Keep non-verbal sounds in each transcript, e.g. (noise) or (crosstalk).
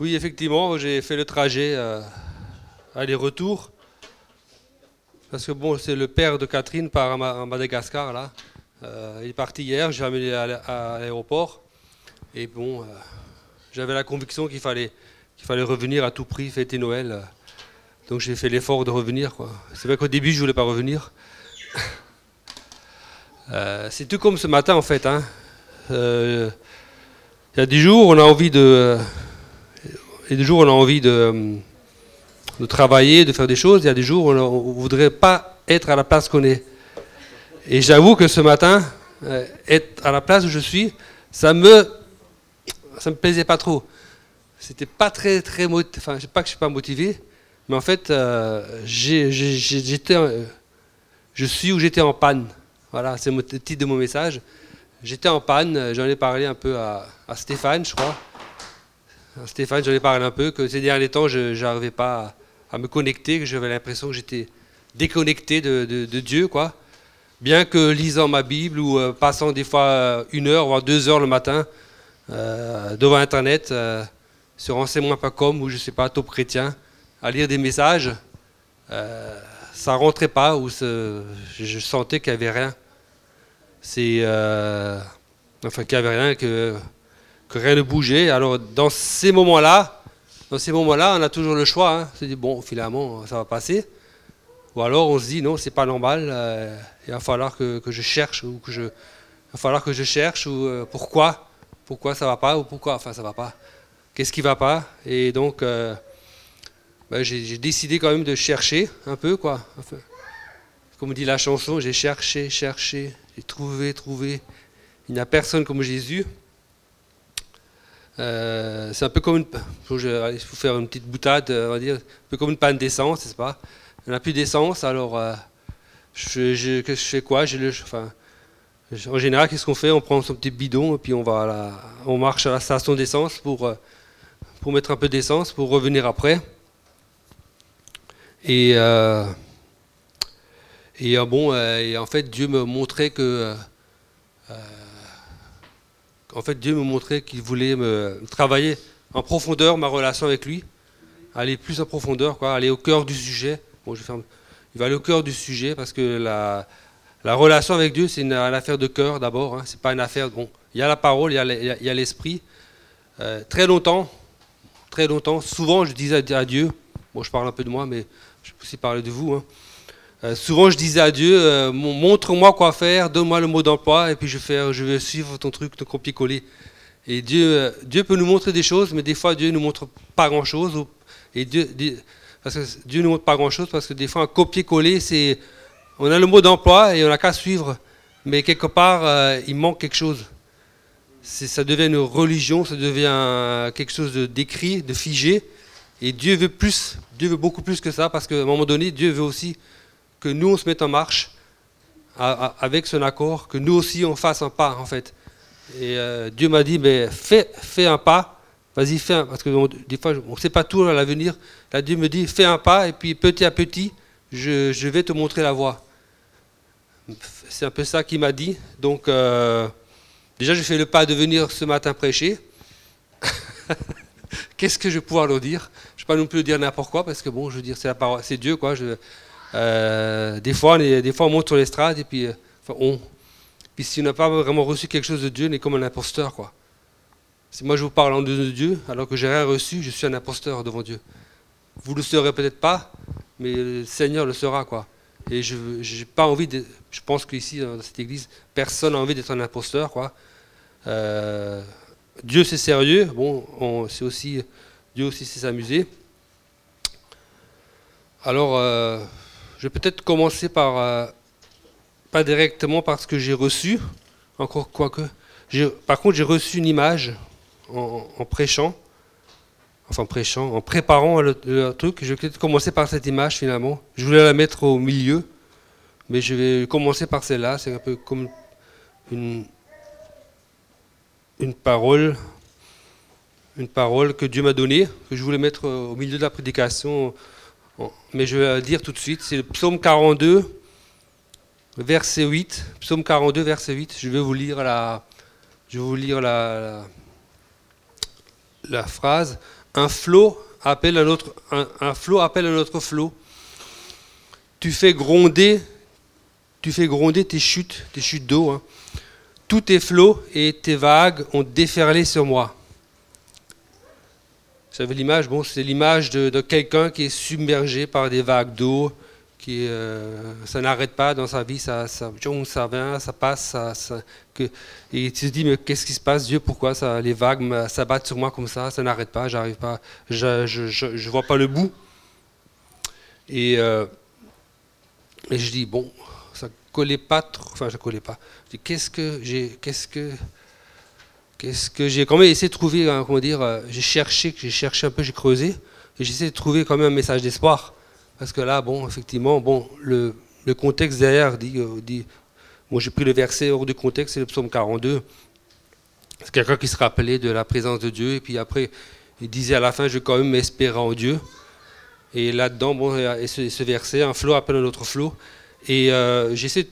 Oui, effectivement, j'ai fait le trajet euh, aller-retour. Parce que bon, c'est le père de Catherine par Madagascar là. Euh, il est parti hier, j'ai amené à l'aéroport. Et bon, euh, j'avais la conviction qu'il fallait, qu'il fallait revenir à tout prix, fêter Noël. donc j'ai fait l'effort de revenir. C'est vrai qu'au début, je voulais pas revenir. (laughs) c'est tout comme ce matin en fait. Hein. Il y a des jours on a envie de. Il des jours on a envie de, travailler, de faire des choses. Il y a des jours où on ne voudrait pas être à la place qu'on est. Et j'avoue que ce matin, euh, être à la place où je suis, ça me, ça me plaisait pas trop. C'était pas très, très Enfin, je sais pas que je suis pas motivé, mais en fait, euh, j'étais, je suis où j'étais en panne. Voilà, c'est le titre de mon message. J'étais en panne, j'en ai parlé un peu à, Stéphane, je crois. Stéphane, j'en ai parlé un peu, que ces derniers temps, je n'arrivais pas à, me connecter, que j'avais l'impression que j'étais déconnecté de, Dieu, quoi. Bien que lisant ma Bible ou euh, passant des fois euh, une heure, voire deux heures le matin euh, devant Internet, sur renseignement.com ou je sais pas, top chrétien, à lire des messages, ça rentrait pas ou je sentais qu'il n'y avait rien c'est euh, enfin qu'il n'y avait rien, que, que, rien ne bougeait. Alors dans ces moments-là, dans ces moments-là, on a toujours le choix. Hein. On se dit bon, finalement, ça va passer. Ou alors on se dit non, c'est pas normal. Euh, il va falloir que, que, je cherche ou que je, il va falloir que je cherche ou euh, pourquoi, pourquoi ça va pas ou pourquoi, enfin ça va pas. Qu'est-ce qui va pas? Et donc ben, j'ai décidé quand même de chercher un peu quoi. comme dit la chanson, j'ai cherché, cherché, j'ai trouvé, trouvé. Il n'y a personne comme Jésus. Euh, c'est un peu comme une. Il faut faire une petite boutade, on va dire. Un peu comme une panne d'essence, n'est-ce pas? On n'a plus d'essence, alors euh, je, je, je, fais quoi? Enfin, En général, qu'est-ce qu'on fait? On prend son petit bidon et puis on, va on marche à la station d'essence pour, euh, pour mettre un peu d'essence, pour revenir après. Et. Et euh, bon, euh, et en fait, Dieu me montrait que, euh, en fait, Dieu me montrait qu'il voulait me travailler en profondeur ma relation avec lui, aller plus en profondeur, quoi, aller au cœur du sujet. Bon, je ferme. Il va aller au cœur du sujet parce que la, la relation avec Dieu, c'est une, affaire de cœur d'abord. Hein, c'est pas une affaire. Bon, il y a la parole, il y a l'esprit. très longtemps, très longtemps, souvent, je disais à Dieu. Bon, je parle un peu de moi, mais je peux aussi parler de vous. Hein, euh, souvent, je disais à Dieu, euh, montre-moi quoi faire, donne-moi le mot d'emploi, et puis je vais, je vais suivre ton truc, ton copier-coller. Et Dieu, euh, Dieu peut nous montrer des choses, mais des fois, Dieu ne nous montre pas grand-chose. Et Dieu, parce que Dieu nous montre pas grand-chose, parce que des fois, un copier-coller, c'est, on a le mot d'emploi et on n'a qu'à suivre, mais quelque part, il manque quelque chose. Ça devient une religion, ça devient quelque chose d'écrit, de figé. Et Dieu veut plus, Dieu veut beaucoup plus que ça, parce qu'à un moment donné, Dieu veut aussi que nous, on se mette en marche avec son accord, que nous aussi, on fasse un pas, en fait. Et euh, Dieu m'a dit, mais fais, fais un pas, vas-y, fais un Parce que des fois, on ne sait pas tout à l'avenir. Là, Dieu me dit, fais un pas, et puis petit à petit, je, vais te montrer la voie. C'est un peu ça qu'il m'a dit. Donc, euh, déjà, j'ai fait le pas de venir ce matin prêcher. (laughs) Qu'est-ce que je vais pouvoir leur dire? Je ne vais pas non plus dire n'importe quoi, parce que bon, je veux dire, c'est, la parole, c'est Dieu, quoi. Je, euh, des, fois, on des fois, on monte sur l'estrade et puis, euh, enfin. Puis si on n'a pas vraiment reçu quelque chose de Dieu, on est comme un imposteur, quoi. Si moi je vous parle en de Dieu, alors que j'ai rien reçu, je suis un imposteur devant Dieu. Vous le serez peut-être pas, mais le Seigneur le sera, quoi. Et je n'ai pas envie de. Je pense qu'ici, dans cette église, personne n'a envie d'être un imposteur, quoi. Euh, Dieu c'est sérieux, bon, c'est aussi Dieu aussi sait s'amuser. Alors, je vais peut-être commencer par, euh, pas directement par ce que j'ai reçu, encore quoique. Par contre, j'ai reçu une image en, prêchant, enfin prêchant, en préparant le, truc. Je vais peut-être commencer par cette image finalement. Je voulais la mettre au milieu, mais je vais commencer par celle-là. C'est un peu comme une, une parole, une parole que Dieu m'a donnée, que je voulais mettre au milieu de la prédication mais je vais dire tout de suite, c'est le psaume 42, verset 8. Psaume 42, verset 8. Je vais vous lire la, je vais vous lire la, la phrase un flot appelle un autre, un, flot appelle un autre flot. Tu fais gronder, tu fais gronder tes chutes, tes chutes d'eau. Hein. Tous tes flots et tes vagues ont déferlé sur moi. Vous l'image Bon, c'est l'image de, quelqu'un qui est submergé par des vagues d'eau, qui euh, ça n'arrête pas dans sa vie, ça, ça, ça vient, ça passe, ça, et tu te dis mais qu'est-ce qui se passe, Dieu, pourquoi les vagues s'abattent sur moi comme ça, ça n'arrête pas, j'arrive pas, je, je, vois pas le bout. Et, euh, et je dis bon, ça collait pas trop, enfin ça collait pas. Je dis qu'est-ce que j'ai, qu'est-ce que qu'est-ce que j'ai quand même essayé de trouver, hein, comment dire, euh, j'ai cherché, j'ai cherché un peu, j'ai creusé, et j'ai essayé de trouver quand même un message d'espoir. Parce que là, bon, effectivement, bon, le, contexte derrière dit, euh, dit moi j'ai pris le verset hors du contexte, c'est le psaume 42. C'est quelqu'un qui se rappelait de la présence de Dieu, et puis après, il disait à la fin, je vais quand même m'espérer en Dieu. Et là-dedans, bon, et ce, verset, un flot appelle un autre flot. Et euh, j'essaie,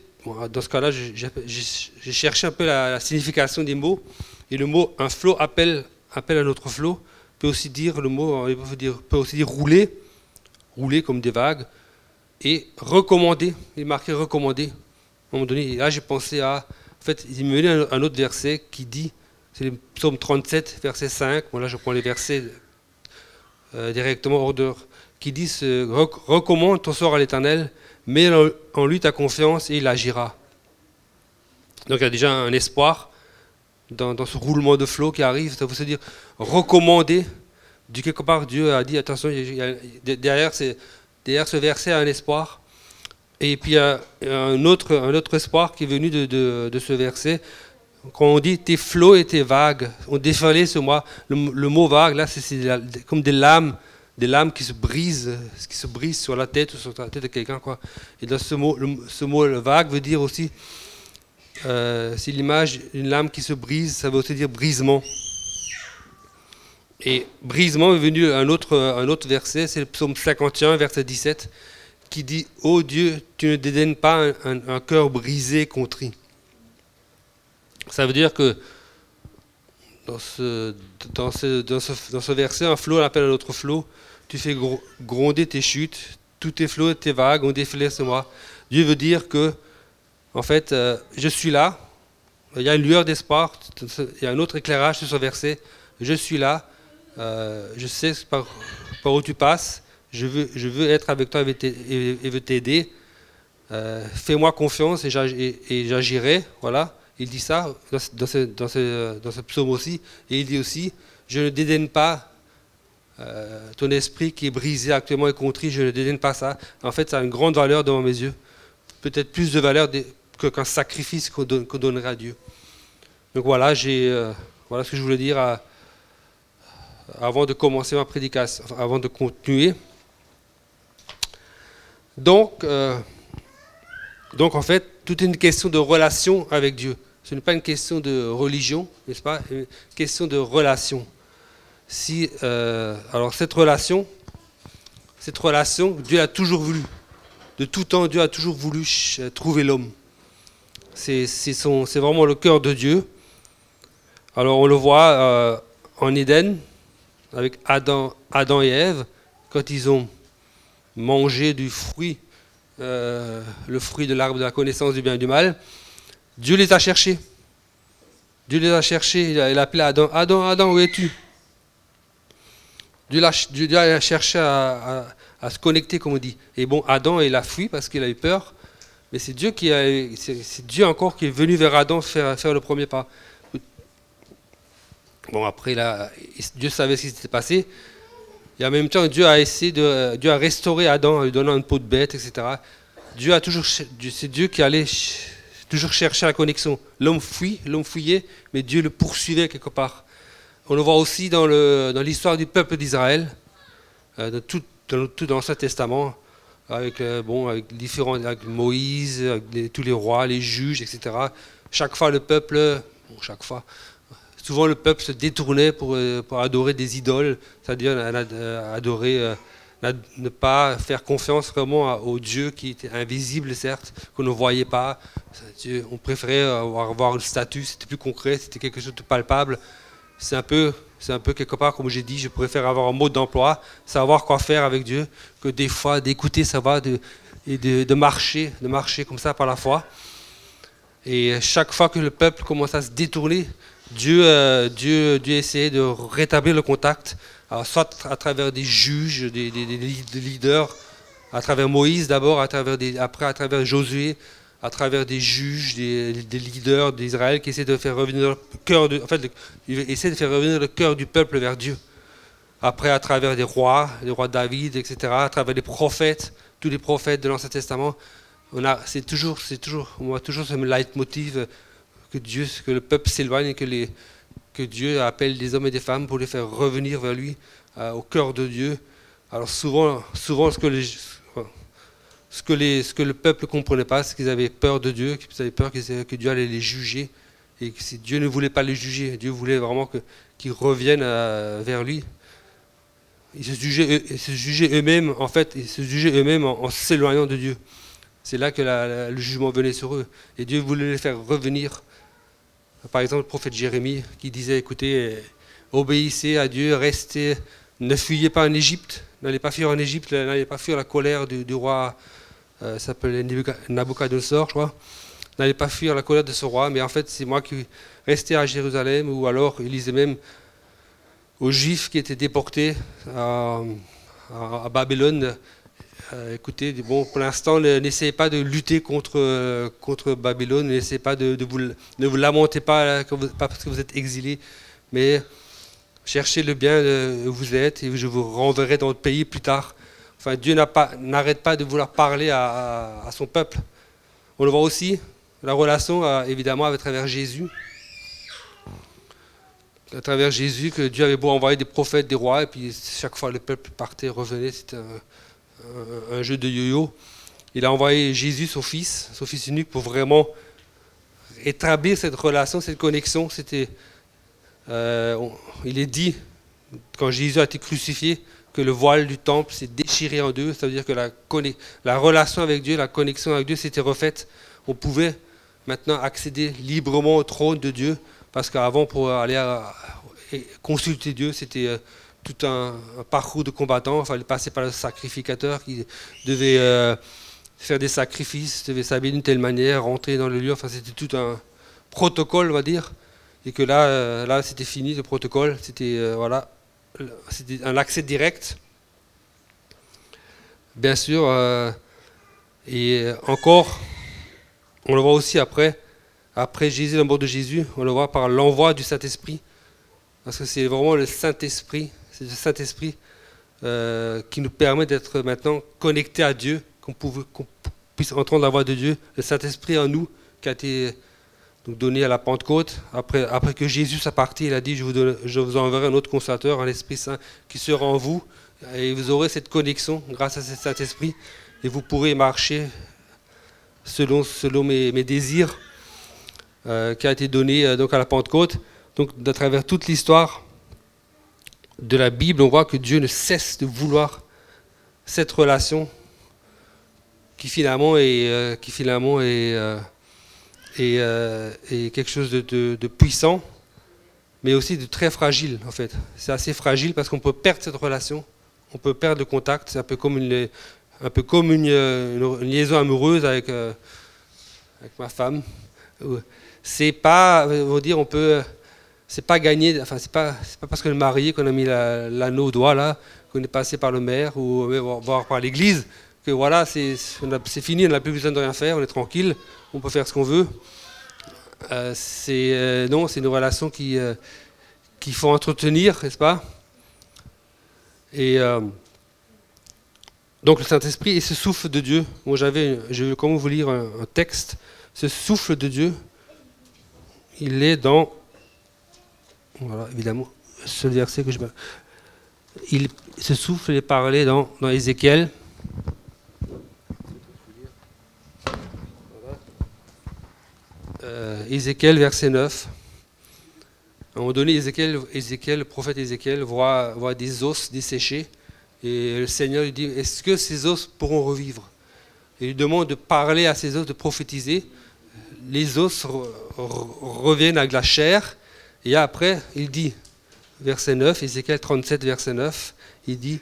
dans ce cas-là, j'ai cherché un peu la, signification des mots. Et le mot un flot appelle, appelle un autre flot peut aussi dire, le mot peut, dire, peut aussi dire rouler rouler comme des vagues, et recommander, il marquait recommander. À un moment donné, là j'ai pensé à, en fait, il me met un, autre verset qui dit, c'est le psaume 37, verset 5, bon là je prends les versets euh, directement hors d'heure, qui dit, recommande ton sort à l'éternel, mets en lui ta confiance et il agira. Donc il y a déjà un espoir dans, ce roulement de flot qui arrive, ça veut se dire recommander du quelque part, Dieu a dit, attention, derrière, derrière ce verset, il y a un espoir. Et puis il y a un autre, un autre espoir qui est venu de, de, ce verset. Quand on dit tes flots et tes vagues ont déferlé sur moi, le, mot vague, là, c'est comme des lames, des lames qui se brisent, qui se brisent sur la tête ou sur la tête de quelqu'un. Et dans ce mot, le, ce mot vague veut dire aussi, euh, c'est l'image d'une lame qui se brise, ça veut aussi dire brisement. Et brisement est venu un autre, un autre verset, c'est le psaume 51, verset 17, qui dit Ô Dieu, tu ne dédaignes pas un, cœur brisé, contrit. Ça veut dire que dans ce, dans ce, dans ce, verset, un flot appelle un autre flot. Tu fais gronder tes chutes, tous tes flots et tes vagues ont défilé sur moi. Dieu veut dire que, en fait, euh, je suis là. Il y a une lueur d'espoir, il y a un autre éclairage sur ce verset. Je suis là euh, je sais par, où tu passes, je veux, être avec toi et veux t'aider. Euh, fais-moi confiance et j'agirai. Voilà, il dit ça dans ce, psaume aussi. Et il dit aussi, je ne dédaigne pas ton esprit qui est brisé actuellement et contrit, je ne dédaigne pas ça. En fait, ça a une grande valeur devant mes yeux. Peut-être plus de valeur qu'un sacrifice qu'on donnerait à Dieu. Donc voilà, voilà ce que je voulais dire avant de commencer ma prédication, avant de continuer. Donc, euh, donc en fait, tout est une question de relation avec Dieu. Ce n'est pas une question de religion, n'est-ce pas? Une question de relation. Si, euh, alors cette relation, cette relation, Dieu a toujours voulu. De tout temps, Dieu a toujours voulu trouver l'homme. C'est vraiment le cœur de Dieu. Alors on le voit euh, en Éden, avec Adam, et Ève, quand ils ont mangé du fruit, euh, le fruit de l'arbre de la connaissance du bien et du mal, Dieu les a cherchés. Dieu les a cherchés, il a, appelé Adam, Adam, Adam, où es-tu? Dieu, a, cherché à, se connecter, comme on dit. Et bon, Adam, il a fui parce qu'il a eu peur, mais c'est Dieu qui a, c'est Dieu encore qui est venu vers Adam faire, faire le premier pas. Bon, après, là, Dieu savait ce qui s'était passé. Et en même temps, Dieu a essayé. Dieu a restauré Adam en lui donnant une peau de bête, etc. Dieu a toujours. C'est Dieu qui allait toujours chercher la connexion. L'homme fuit, l'homme fouillait, mais Dieu le poursuivait quelque part. On le voit aussi dans l'histoire du peuple d'Israël, euh, dans tout, dans l'Ancien Testament, avec, euh, bon, avec, différents, avec Moïse, avec tous les rois, les juges, etc. Chaque fois, le peuple, bon, chaque fois, souvent le peuple se détournait pour, euh, pour adorer des idoles, c'est-à-dire euh, adorer, ne pas faire confiance vraiment au Dieu qui était invisible, certes, qu'on ne voyait pas. On préférait avoir, avoir le statut, c'était plus concret, c'était quelque chose de palpable. C'est un peu, quelque part, comme j'ai dit, je préfère avoir un mode d'emploi, savoir quoi faire avec Dieu, que des fois d'écouter sa voix de, et de, marcher, de marcher comme ça par la foi. Et chaque fois que le peuple commence à se détourner, Dieu, euh, Dieu, de rétablir le contact, soit à travers des juges, des, leaders, à travers Moïse d'abord, à travers après à travers Josué, à travers des juges, des, leaders d'Israël qui essaient de faire revenir le cœur, de, en fait, essaient de faire revenir le cœur du peuple vers Dieu. Après, à travers des rois, les rois David, etc., à travers les prophètes, tous les prophètes de l'Ancien Testament, on a, c'est toujours, c'est toujours, on a toujours ce leitmotiv que Dieu, que le peuple s'éloigne que que Dieu appelle des hommes et des femmes pour les faire revenir vers lui, euh, au cœur de Dieu. Alors souvent, souvent ce que les, ce que, le peuple ne comprenait pas, c'est qu'ils avaient peur de Dieu, qu'ils avaient peur que, Dieu allait les juger, et que Dieu ne voulait pas les juger, Dieu voulait vraiment qu'ils reviennent euh, vers lui. Ils se jugeaient, eux-mêmes, en fait, ils se jugeaient eux-mêmes en, s'éloignant de Dieu. C'est là que le jugement venait sur eux. Et Dieu voulait les faire revenir. Par exemple, le prophète Jérémie qui disait, écoutez, obéissez à Dieu, restez, ne fuyez pas en Égypte, n'allez pas fuir en Égypte, n'allez pas fuir la colère du roi euh, s'appelait Nabucodonosor, je crois. N'allez pas fuir la colère de ce roi, mais en fait, c'est moi qui restais à Jérusalem, ou alors il disait même aux Juifs qui étaient déportés à, Babylone euh, écoutez, bon, pour l'instant, n'essayez pas de lutter contre, contre Babylone, pas de, vous, ne vous lamentez pas, pas parce que vous êtes exilés, mais cherchez le bien où vous êtes et je vous renverrai dans le pays plus tard. Dieu n'arrête pas, de vouloir parler à, son peuple. On le voit aussi, la relation, euh, évidemment, à travers Jésus. À travers Jésus, que Dieu avait beau envoyer des prophètes, des rois, et puis chaque fois le peuple partait, revenait, c'était un, jeu de yo-yo. Il a envoyé Jésus, son fils, son fils unique, pour vraiment établir cette relation, cette connexion. C'était, euh, il est dit, quand Jésus a été crucifié, que le voile du temple s'est déchiré en deux, c'est-à-dire que la, la relation avec Dieu, la connexion avec Dieu s'était refaite. On pouvait maintenant accéder librement au trône de Dieu, parce qu'avant, pour aller consulter Dieu, c'était euh, tout un, parcours de combattant. Il fallait passer par le sacrificateur qui devait euh, faire des sacrifices, devait s'habiller d'une telle manière, rentrer dans le lieu. Enfin, c'était tout un protocole, on va dire. Et que là, euh, là c'était fini, le protocole. C'était, voilà, c'est un accès direct, bien sûr. Euh, et encore, on le voit aussi après, après Jésus, la mort de Jésus, on le voit par l'envoi du Saint-Esprit. Parce que c'est vraiment le Saint-Esprit, c'est le Saint-Esprit euh, qui nous permet d'être maintenant connectés à Dieu, qu'on puisse entendre la voix de Dieu. Le Saint-Esprit en nous, qui a été donné à la Pentecôte, après, après que Jésus soit parti, il a dit, je vous, je vous enverrai un autre consolateur, un Esprit Saint, qui sera en vous, et vous aurez cette connexion grâce à cet esprit, et vous pourrez marcher selon, selon mes, désirs euh, qui a été donné euh, donc à la Pentecôte. Donc, à travers toute l'histoire de la Bible, on voit que Dieu ne cesse de vouloir cette relation qui finalement euh, qui finalement est euh, et, quelque chose de, puissant, mais aussi de très fragile en fait. C'est assez fragile parce qu'on peut perdre cette relation, on peut perdre le contact. C'est un peu comme une, un peu comme une, liaison amoureuse avec, euh, ma femme. C'est pas, dire, on peut, c'est pas gagné. Enfin, c'est pas, pas parce qu'on est marié qu'on a mis l'anneau au doigt là, qu'on est passé par le maire ou voire par l'église que voilà, c'est fini, on n'a plus besoin de rien faire, on est tranquille, on peut faire ce qu'on veut. Euh, c'est euh, non, c'est une relation qui euh, qu'il faut entretenir, n'est-ce pas? Et donc le Saint-Esprit et ce souffle de Dieu. Moi, j'avais, je comment vous lire un, texte. Ce souffle de Dieu, il est dans, voilà, évidemment, ce verset que je. Il, ce souffle est parlé dans, dans Ézéchiel. Euh, Ézéchiel, verset 9. À un moment donné, Ézéchiel, le prophète Ézéchiel voit, des os desséchés. Et le Seigneur lui dit Est-ce que ces os pourront revivre? Il lui demande de parler à ces os, de prophétiser. Les os reviennent avec la chair. Et après, il dit verset 9, Ézéchiel 37, verset 9, il dit,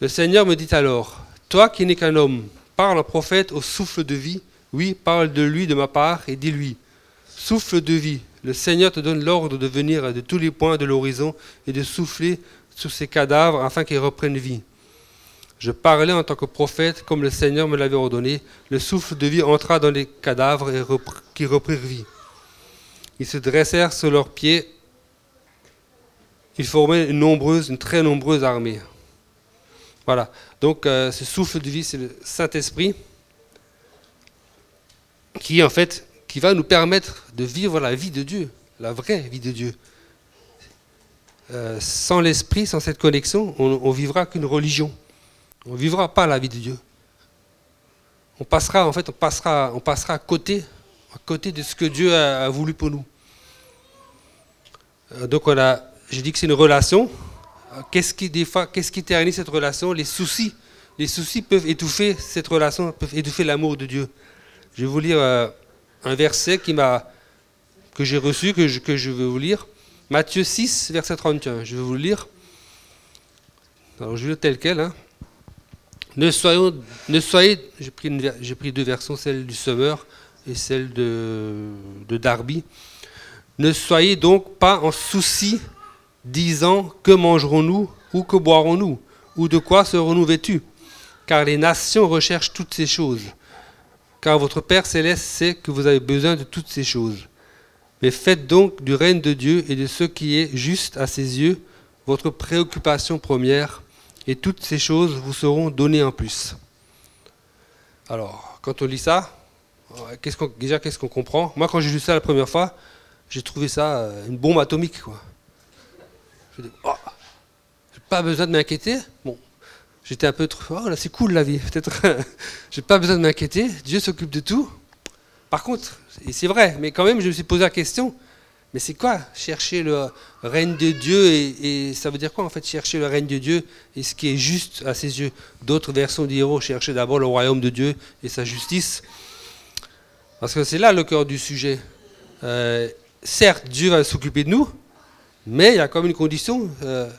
Le Seigneur me dit alors, Toi qui n'es qu'un homme, parle un prophète au souffle de vie, oui, parle de lui de ma part, et dis-lui, Souffle de vie, le Seigneur te donne l'ordre de venir de tous les points de l'horizon et de souffler sur ces cadavres afin qu'ils reprennent vie. Je parlais en tant que prophète comme le Seigneur me l'avait ordonné. Le souffle de vie entra dans les cadavres et qui reprirent vie. Ils se dressèrent sur leurs pieds. Ils formaient une très nombreuse armée. Voilà. Donc euh, ce souffle de vie, c'est le Saint-Esprit qui en fait qui va nous permettre de vivre la vie de Dieu, la vraie vie de Dieu. Euh, sans l'esprit, sans cette connexion, on, on vivra qu'une religion. On ne vivra pas la vie de Dieu. On passera, en fait, on passera, on passera à côté, à côté de ce que Dieu a, voulu pour nous. Euh, donc on a, j'ai dit que c'est une relation. Qu'est-ce qui, des qu'est-ce qui ternit cette relation? Les soucis. Les soucis peuvent étouffer cette relation, peuvent étouffer l'amour de Dieu. Je vais vous lire euh, un verset que j'ai reçu, que je, vais vous lire. Matthieu 6, verset 31. Je vais vous le lire. Alors je le tel quel. Hein. Ne, soyons, ne soyez, j'ai pris, deux versions, celle du Semeur et celle de Darby. Ne soyez donc pas en souci disant que mangerons-nous ou que boirons-nous ou de quoi serons-nous vêtus? Car les nations recherchent toutes ces choses. Car votre Père céleste sait que vous avez besoin de toutes ces choses. Mais faites donc du règne de Dieu et de ce qui est juste à ses yeux votre préoccupation première, et toutes ces choses vous seront données en plus. Alors, quand on lit ça, déjà qu'est-ce qu'on comprend? Moi, quand j'ai lu ça la première fois, j'ai trouvé ça euh, une bombe atomique. Quoi. Je dis, oh, pas besoin de m'inquiéter. Bon, j'étais un peu trop, oh là c'est cool la vie, (laughs) peut-être, j'ai pas besoin de m'inquiéter, Dieu s'occupe de tout. Par contre, et c'est vrai, mais quand même je me suis posé la question, mais c'est quoi chercher le règne de Dieu et, ça veut dire quoi en fait chercher le règne de Dieu et ce qui est juste à ses yeux? D'autres versions diront chercher d'abord le royaume de Dieu et sa justice. Parce que c'est là le cœur du sujet. Euh, certes, Dieu va s'occuper de nous, mais il y a comme une condition. Euh,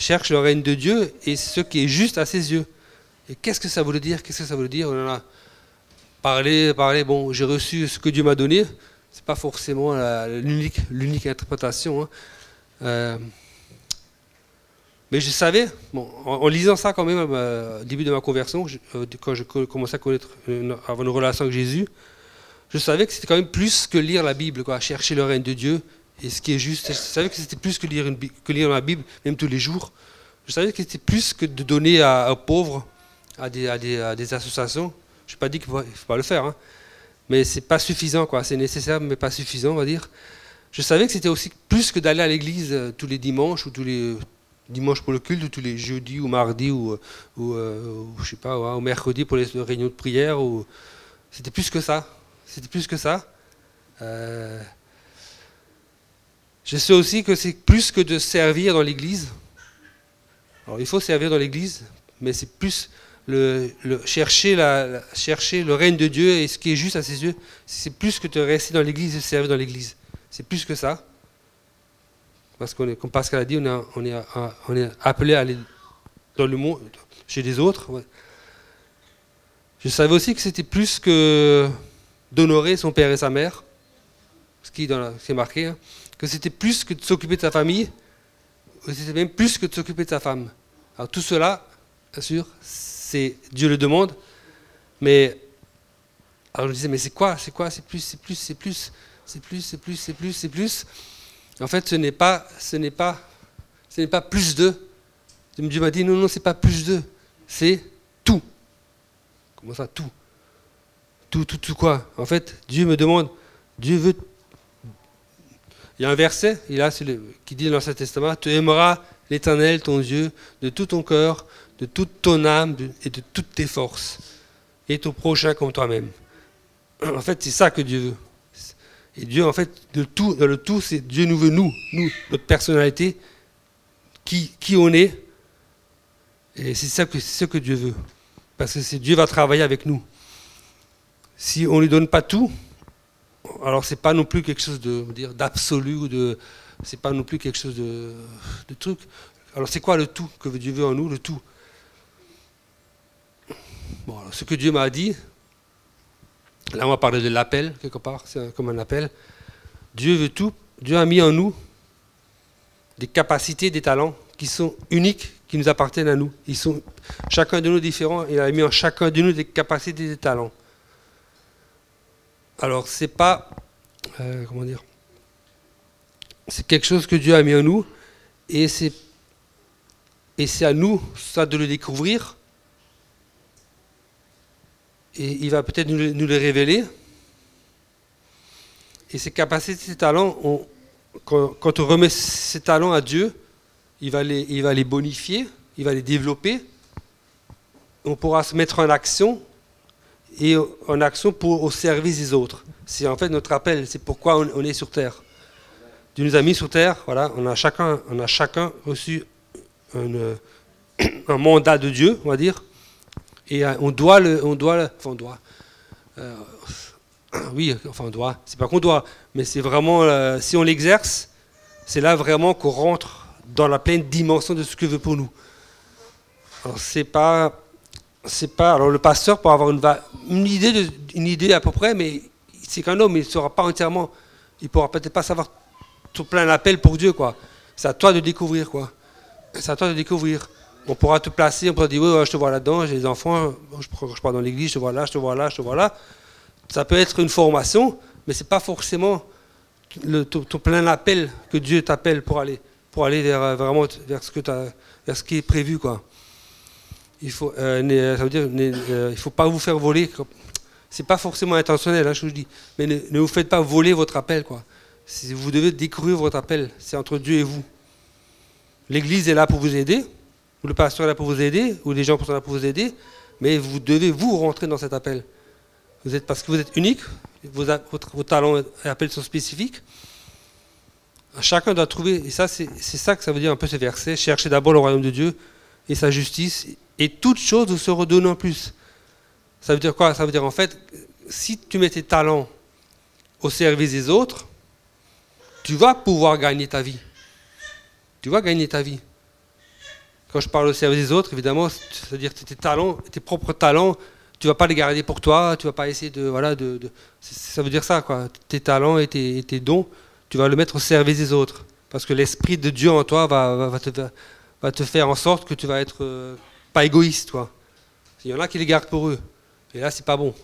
cherche le règne de Dieu et ce qui est juste à ses yeux. Et qu'est-ce que ça veut dire? Qu'est-ce que ça veut dire? On en a parlé, parlé. Bon, j'ai reçu ce que Dieu m'a donné. C'est pas forcément l'unique, l'unique interprétation. Hein. Euh, mais je savais, bon, en, lisant ça quand même euh, au début de ma conversion, euh, quand je commençais à connaître, avoir une relation avec Jésus, je savais que c'était quand même plus que lire la Bible, quoi, chercher le règne de Dieu et ce qui est juste. Je savais que c'était plus que lire, la Bible, même tous les jours. Je savais que c'était plus que de donner à, aux pauvres, à des, associations. Je n'ai pas dit qu'il ne faut pas le faire, hein. mais c'est pas suffisant. C'est nécessaire, mais pas suffisant, on va dire. Je savais que c'était aussi plus que d'aller à l'église euh, tous les dimanches ou tous les dimanches pour le culte, ou tous les jeudis ou mardis ou, ou, euh, je sais pas, au mercredi pour les réunions de prière. Ou... C'était plus que ça. C'était plus que ça. Euh, je sais aussi que c'est plus que de servir dans l'Église. Alors il faut servir dans l'Église, mais c'est plus le, chercher, la, le règne de Dieu et ce qui est juste à ses yeux. C'est plus que de rester dans l'Église et servir dans l'Église. C'est plus que ça. Parce qu'on est, comme Pascal a dit, on est, appelé à aller dans le monde, chez les autres. Je savais aussi que c'était plus que d'honorer son père et sa mère, ce qui, est marqué. Hein que c'était plus que de s'occuper de sa famille, c'était même plus que de s'occuper de sa femme. Alors tout cela, bien sûr, c'est Dieu le demande, mais alors je me disais mais c'est quoi, c'est quoi, c'est plus, c'est plus, c'est plus, c'est plus, c'est plus, c'est plus, c'est plus. En fait, ce n'est pas, ce n'est pas, ce n'est pas plus de. Dieu m'a dit non non, c'est pas plus de, c'est tout. Comment ça, tout? Tout, tout, tout quoi? En fait, Dieu me demande, Dieu veut il y a un verset qui dit dans l'Ancien Testament Tu aimeras l'Éternel, ton Dieu, de tout ton cœur, de toute ton âme et de toutes tes forces, et ton prochain comme toi-même. (clears throat) En fait, c'est ça que Dieu veut. Et Dieu, en fait, de tout, dans le tout, c'est Dieu nous veut, nous, nous, notre personnalité, qui, qui on est. Et c'est ça, que, ce que Dieu veut. Parce que Dieu va travailler avec nous. Si on ne lui donne pas tout, alors c'est pas non plus quelque chose de dire d'absolu ou de, c'est pas non plus quelque chose de, de truc. Alors c'est quoi le tout que Dieu veut en nous, le tout? Bon, ce que Dieu m'a dit, là on va parler de l'appel, quelque part, c'est comme un appel. Dieu veut tout, Dieu a mis en nous des capacités, des talents qui sont uniques, qui nous appartiennent à nous. Ils sont chacun de nous différents, il a mis en chacun de nous des capacités, des talents. Alors c'est pas, euh, comment dire, c'est quelque chose que Dieu a mis en nous, et c'est et c'est à nous ça de le découvrir et il va peut-être nous, les révéler. Et ces capacités, ces talents, quand, on remet ces talents à Dieu, il va les bonifier, il va les développer. On pourra se mettre en action et en action pour, au service des autres. C'est en fait notre appel, c'est pourquoi on, est sur Terre. Dieu nous a mis sur Terre, voilà, on a chacun, on a chacun reçu un, (coughs) un mandat de Dieu, on va dire, et euh, on doit le. On doit, enfin, on doit. Euh, (coughs) oui, enfin, on doit. C'est pas qu'on doit, mais c'est vraiment. Euh, si on l'exerce, c'est là vraiment qu'on rentre dans la pleine dimension de ce que veut pour nous. Alors, c'est pas. C'est pas. Alors, le pasteur peut avoir une, une, idée, de, une idée à peu près, mais c'est qu'un homme, il ne saura pas entièrement. Il ne pourra peut-être pas savoir tout plein d'appels pour Dieu, quoi. C'est à toi de découvrir, quoi. C'est à toi de découvrir on pourra te placer, on pourra dire, oui, je te vois là-dedans, j'ai des enfants, je, pars dans l'église, je te vois là, je te vois là, je te vois là. Ça peut être une formation, mais ce n'est pas forcément le, ton, plein appel que Dieu t'appelle pour aller, pour aller vers, euh, vraiment vers ce, que vers ce qui est prévu. Quoi. Il faut, euh, ça veut dire, euh, il faut pas vous faire voler. C'est pas forcément intentionnel, hein, je vous dis, mais ne, vous faites pas voler votre appel. Quoi. Vous devez découvrir votre appel. C'est entre Dieu et vous. L'église est là pour vous aider ou le pasteur est là pour vous aider, ou les gens sont là pour vous aider, mais vous devez vous rentrer dans cet appel. Parce que vous êtes unique, vos, vos talents et appels sont spécifiques. Chacun doit trouver, et ça c'est ça que ça veut dire un peu ce verset, cherchez d'abord le royaume de Dieu et sa justice, et toute chose vous se redonne en plus. Ça veut dire quoi? Ça veut dire en fait, si tu mets tes talents au service des autres, tu vas pouvoir gagner ta vie. Tu vas gagner ta vie. Quand je parle au service des autres, évidemment, c'est-à-dire tes talents, tes propres talents, tu vas pas les garder pour toi, tu vas pas essayer de voilà de, ça veut dire ça quoi. Tes talents et tes, dons, tu vas le mettre au service des autres, parce que l'esprit de Dieu en toi va, te, va, te, faire en sorte que tu vas être euh, pas égoïste toi. Il y en a qui les gardent pour eux, et là c'est pas bon.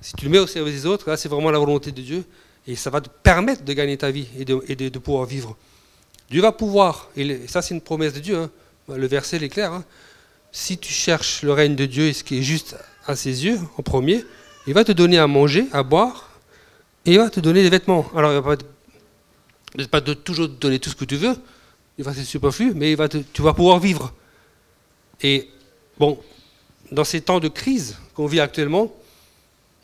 Si tu le mets au service des autres, là c'est vraiment la volonté de Dieu, et ça va te permettre de gagner ta vie et de, pouvoir vivre. Dieu va pouvoir, et ça c'est une promesse de Dieu. Hein, le verset est clair. Hein. Si tu cherches le règne de Dieu et ce qui est juste à ses yeux, en premier, il va te donner à manger, à boire, et il va te donner des vêtements. Alors, il va pas, de toujours te donner tout ce que tu veux, il va être superflu, mais tu vas pouvoir vivre. Bon, dans ces temps de crise qu'on vit actuellement,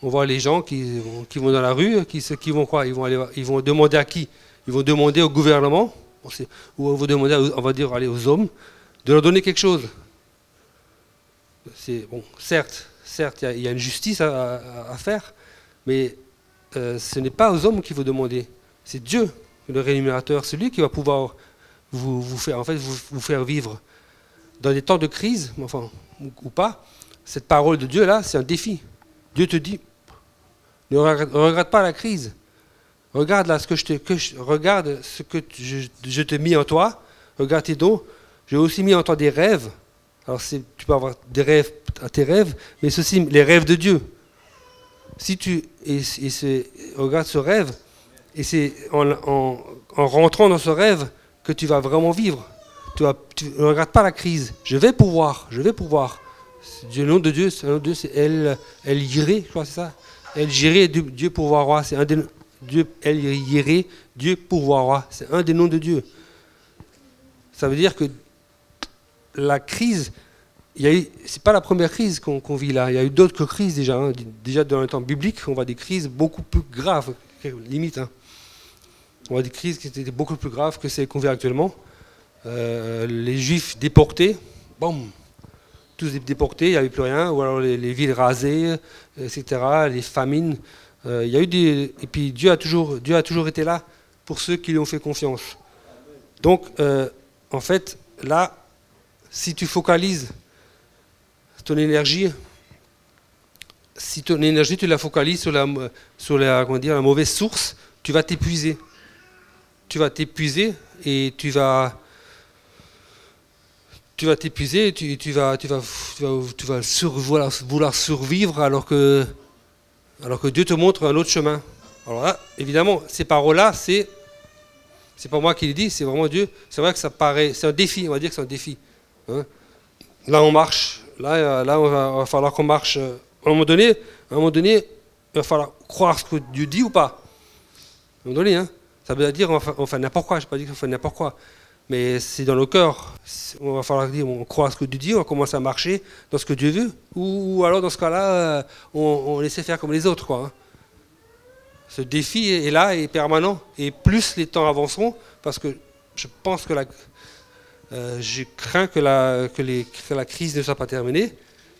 on voit les gens qui, vont dans la rue, qui, vont quoi? Ils vont, aller, ils vont demander à qui? Ils vont demander au gouvernement, ou on va demander, on va dire, aller aux hommes, de leur donner quelque chose. C'est bon, certes, certes, il y, a une justice à, faire, mais euh, ce n'est pas aux hommes qu'il faut demander. C'est Dieu, le rémunérateur, celui qui va pouvoir vous, faire, en fait, vous, faire vivre dans des temps de crise, enfin, ou, pas. Cette parole de Dieu là, c'est un défi. Dieu te dit, ne regarde, pas la crise. Regarde là ce que je te, regarde ce que je, te mis en toi. Regarde tes dons. J'ai aussi mis en toi des rêves. Alors tu peux avoir des rêves à tes rêves, mais ceci, les rêves de Dieu. Si tu et, regardes ce rêve, et c'est en, rentrant dans ce rêve que tu vas vraiment vivre. Tu, ne regardes pas la crise. Je vais pouvoir, je vais pouvoir. Le nom de Dieu, le Dieu, c'est El, El je crois, c'est ça. El Jiré, Dieu pouvoir roi. C'est un des Dieu El Jiré, Dieu pouvoir. C'est un des noms de Dieu. Ça veut dire que la crise, ce n'est pas la première crise qu'on vit là. Il y a eu d'autres crises déjà. Hein. Déjà dans le temps biblique, on voit des crises beaucoup plus graves, limite. Hein. On voit des crises qui étaient beaucoup plus graves que celles qu'on vit actuellement. Euh, les Juifs déportés, boum, tous déportés, il n'y avait plus rien. Ou alors les, villes rasées, etc. Les famines. Euh, y a eu des et puis Dieu a toujours Dieu a toujours été là pour ceux qui lui ont fait confiance. Donc, en fait, là, si tu focalises ton énergie, si ton énergie, tu la focalises sur la, sur la, dire, la mauvaise source, tu vas t'épuiser. Tu vas t'épuiser et tu vas tu vas t'épuiser, tu, vas, tu, vas, tu, vas, vouloir survivre alors que, alors que Dieu te montre un autre chemin. Alors là, évidemment, ces paroles-là, c'est c'est pas moi qui les dis, c'est vraiment Dieu. C'est vrai que ça paraît, c'est un défi, on va dire que c'est un défi. Hein. Là, on marche. Là, là, on va, falloir qu'on marche. À un moment donné, à un moment donné, il va falloir croire ce que Dieu dit ou pas? À un moment donné, hein. Ça veut dire on n'importe quoi. Je n'ai pas dit qu'on fait n'importe quoi. Mais c'est dans le cœur. On va falloir dire on croit ce que Dieu dit, on commence à marcher dans ce que Dieu veut. Ou, alors, dans ce cas-là, euh, on, on laisse faire comme les autres. Hein. Ce défi est là et permanent. Et plus les temps avanceront, parce que je pense que la, euh, je crains que la, que, la crise ne soit pas terminée.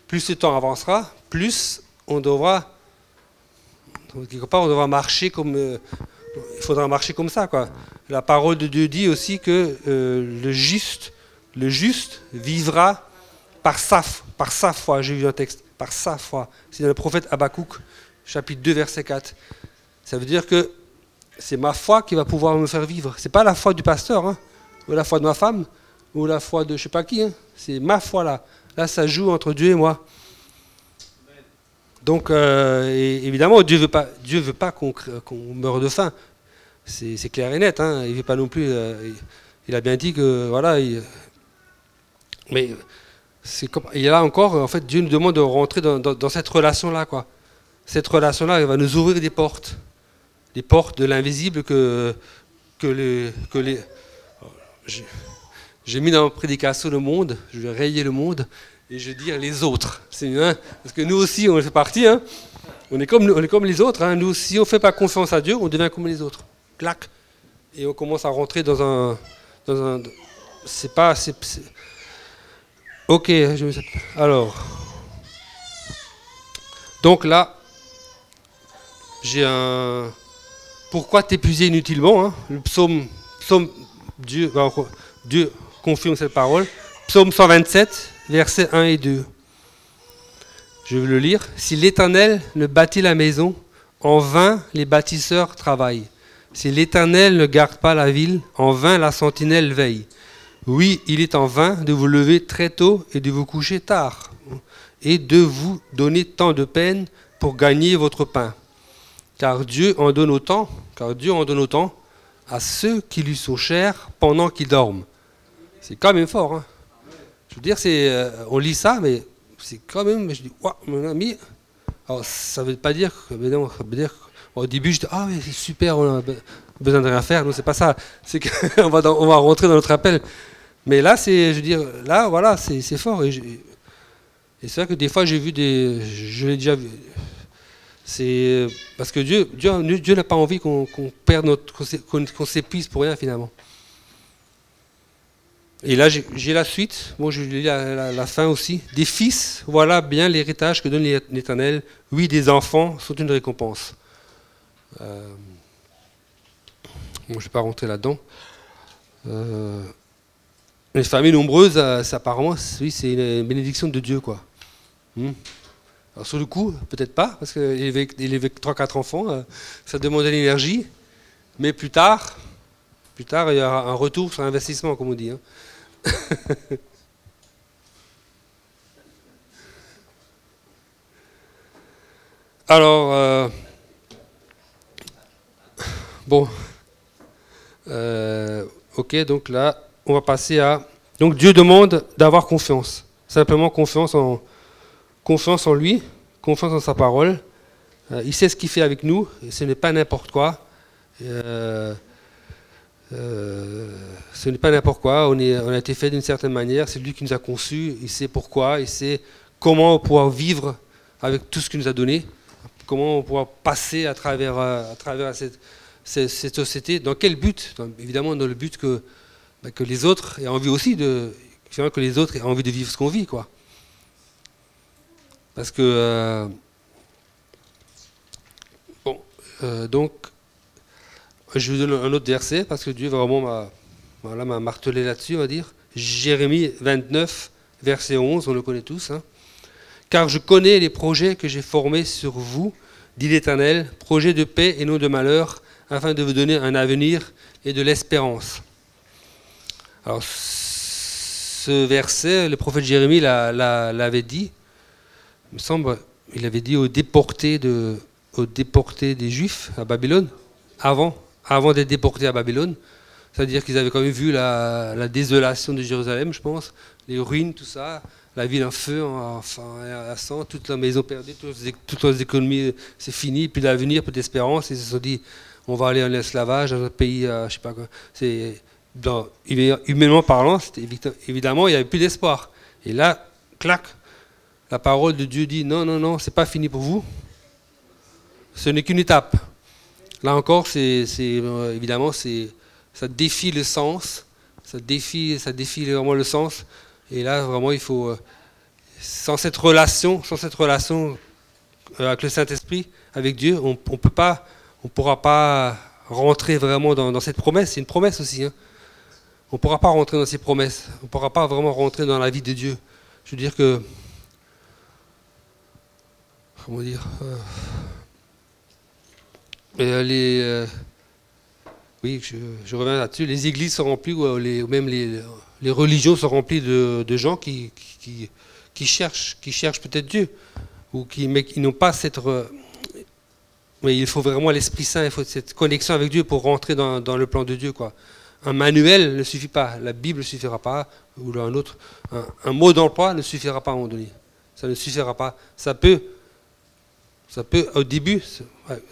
Plus le temps avancera, plus on devra, quelque part, on devra marcher comme, euh, il faudra marcher comme ça. La parole de Dieu dit aussi que euh, le juste, vivra par sa, par sa foi. J'ai vu un texte, par sa foi. C'est dans le prophète Habakkuk, chapitre 2, verset 4. Ça veut dire que c'est ma foi qui va pouvoir me faire vivre. C'est pas la foi du pasteur, hein, ou la foi de ma femme, ou la foi de je sais pas qui. Hein. C'est ma foi là. Là, ça joue entre Dieu et moi. Donc, euh, évidemment, Dieu veut pas, Dieu veut pas qu'on meure de faim. C'est clair et net. Hein. Il veut pas non plus. Euh, il a bien dit que voilà. mais c'est comme, et là encore, en fait, Dieu nous demande de rentrer dans, cette relation là, quoi. Cette relation là, elle va nous ouvrir des portes les portes de l'invisible que, les... Que les j'ai mis dans ma prédication le monde, je vais rayer le monde et je vais dire les autres. Hein, parce que nous aussi, on fait partie. Hein, on, est comme, on est comme les autres. Hein, nous, si on ne fait pas confiance à Dieu, on devient comme les autres. Clac. Et on commence à rentrer dans un. Dans un c'est pas. c'est ok, alors. Donc là, j'ai un, pourquoi t'épuiser inutilement hein? Le psaume, psaume Dieu, Dieu confirme cette parole. Psaume 127, versets 1 et 2. Je vais le lire. Si l'Éternel ne bâtit la maison, en vain les bâtisseurs travaillent. Si l'Éternel ne garde pas la ville, en vain la sentinelle veille. Oui, il est en vain de vous lever très tôt et de vous coucher tard, et de vous donner tant de peine pour gagner votre pain car Dieu en donne autant, car Dieu en donne autant à ceux qui lui sont chers pendant qu'ils dorment. C'est quand même fort. Hein. Je veux dire, euh, on lit ça, mais c'est quand même. Je dis, mon ami. Alors, ça ne veut pas dire que. non, ça veut dire, au début, je dis, ah, mais c'est super, on a besoin de rien faire. Non, c'est pas ça. C'est qu'on (laughs) va, on va rentrer dans notre appel. Mais là, c'est, je veux dire, là, voilà, c'est, fort. Et, et c'est vrai que des fois, j'ai vu des. Je l'ai déjà vu c'est parce que Dieu, Dieu, Dieu n'a pas envie qu'on perde notre, qu'on s'épuise pour rien finalement. Et là, j'ai la suite. Bon, je lis la, fin aussi. Des fils, voilà bien l'héritage que donne l'Éternel. Oui, des enfants sont une récompense. Euh, bon, je ne vais pas rentrer là-dedans. Euh, les familles nombreuses, euh, apparemment, oui, c'est une bénédiction de Dieu, quoi. Hmm. Alors sur le coup, peut-être pas, parce qu'il avait, il avait 3-4 enfants, euh, ça demandait de l'énergie, mais plus tard, plus tard, il y aura un retour sur l'investissement, comme on dit. Hein. (laughs) Alors, euh, bon, euh, ok, donc là, on va passer à... Donc Dieu demande d'avoir confiance, simplement confiance en, confiance en lui, confiance en sa parole. Euh, il sait ce qu'il fait avec nous, et ce n'est pas n'importe quoi. Euh, ce n'est pas n'importe quoi, on, a été fait d'une certaine manière, c'est lui qui nous a conçus, il sait pourquoi, il sait comment pouvoir vivre avec tout ce qu'il nous a donné, comment on pourra passer à travers, travers cette, société, dans quel but? Évidemment dans le but que, bah, que les autres aient envie aussi de, que les autres aient envie de vivre ce qu'on vit. quoi. Parce que. Euh, bon, euh, donc, je vous donne un autre verset parce que Dieu vraiment m'a martelé là-dessus, on va dire. Jérémie 29, verset 11, on le connaît tous. Hein. Car je connais les projets que j'ai formés sur vous, dit l'Éternel, projets de paix et non de malheur, afin de vous donner un avenir et de l'espérance. Alors, ce verset, le prophète Jérémie l'avait dit, il me semble, il avait dit aux déportés des Juifs à Babylone, avant, avant d'être déportés à Babylone. C'est-à-dire qu'ils avaient quand même vu la, désolation de Jérusalem, je pense, les ruines, tout ça, la ville en feu, enfin, à sang, toute la maison perdue, toutes les économies, c'est fini, puis l'avenir, peu d'espérance. Ils se sont dit, on va aller en esclavage dans un pays, euh, je sais pas quoi. Humainement parlant, évidemment, il n'y avait plus d'espoir. Et là, clac, la parole de Dieu dit, non, non, non, c'est pas fini pour vous. Ce n'est qu'une étape. Là encore, euh, évidemment, ça défie le sens, ça défie, vraiment le sens. Et là, vraiment, il faut, euh, sans cette relation, sans cette relation euh, avec le Saint-Esprit, avec Dieu, on ne pourra pas rentrer vraiment dans, cette promesse. C'est une promesse aussi. Hein. On ne pourra pas rentrer dans ces promesses. On ne pourra pas vraiment rentrer dans la vie de Dieu. Je veux dire que, comment dire, les oui, je, reviens là-dessus. Les églises sont remplies, ou, les, même les, les, religions sont remplies de, de gens qui, qui, qui, cherchent, qui cherchent peut-être Dieu, ou qui, mais qui n'ont pas cette. Mais il faut vraiment l'Esprit Saint, il faut cette connexion avec Dieu pour rentrer dans, dans le plan de Dieu. Quoi. Un manuel ne suffit pas, la Bible ne suffira pas, ou un autre. Un, mot d'emploi ne suffira pas à un moment donné. Ça ne suffira pas. Ça peut, ça peut au début,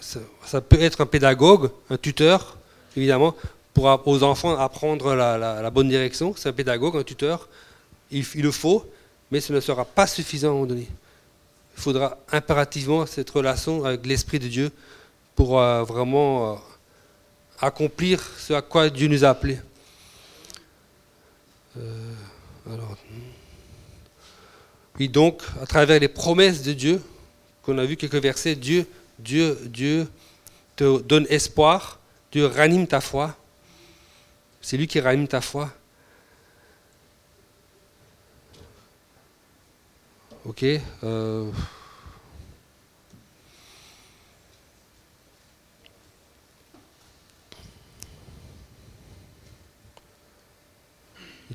ça, peut être un pédagogue, un tuteur, évidemment, pour aux enfants apprendre la, bonne direction. C'est un pédagogue, un tuteur. Il, le faut, mais ce ne sera pas suffisant à un moment donné. Il faudra impérativement cette relation avec l'Esprit de Dieu pour euh, vraiment euh, accomplir ce à quoi Dieu nous a appelés. Euh, et donc, à travers les promesses de Dieu, qu'on a vu quelques versets, Dieu, Dieu, Dieu te donne espoir Dieu ranime ta foi. C'est lui qui ranime ta foi. Ok. Euh,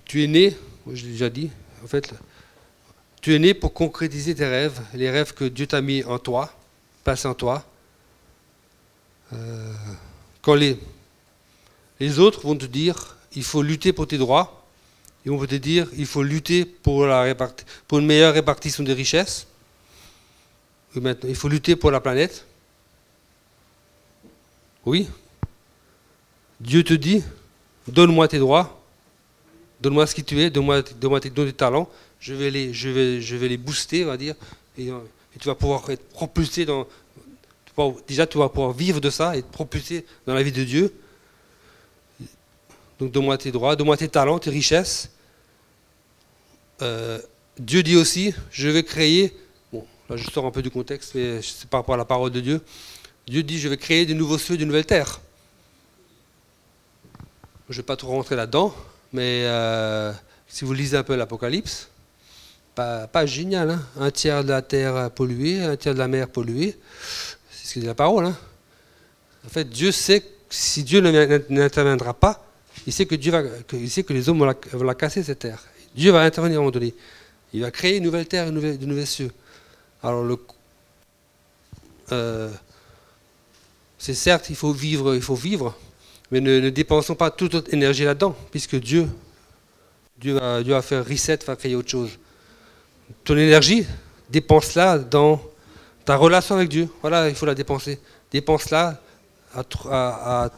tu es né, je l'ai déjà dit, en fait, tu es né pour concrétiser tes rêves, les rêves que Dieu t'a mis en toi, passés en toi. Euh, quand les, autres vont te dire il faut lutter pour tes droits, ils vont te dire il faut lutter pour, une meilleure répartition des richesses, il faut lutter pour la planète. Oui. Dieu te dit donne-moi tes droits, donne-moi ce qui tu es, donne-moi tes, talents, je vais, les, je, booster, on va dire, et, et tu vas pouvoir être propulsé dans, déjà, tu vas pouvoir vivre de ça et être propulsé dans la vie de Dieu. Donc, donne-moi tes droits, donne-moi tes talents, tes richesses. Euh, Dieu dit aussi, je vais créer, bon, là je sors un peu du contexte, mais c'est par rapport à la parole de Dieu. Dieu dit, je vais créer de nouveaux cieux, de nouvelles terres. Je ne vais pas trop rentrer là-dedans, mais euh, si vous lisez un peu l'Apocalypse, pas, génial, hein un tiers de la terre polluée, un tiers de la mer polluée c'est la parole. Hein. En fait, Dieu sait que si Dieu n'interviendra pas, il sait que, que les hommes vont la, casser, cette terre. Dieu va intervenir à un moment donné. Il va créer une nouvelle terre, une nouvelle, de nouvelles cieux. Alors, le, euh, c'est certes, il faut vivre, il faut vivre, mais ne, dépensons pas toute notre énergie là-dedans, puisque Dieu, Dieu va, Dieu va faire reset, va créer autre chose. Ton énergie, dépense-la dans ta relation avec Dieu, voilà, il faut la dépenser. Dépense-la à,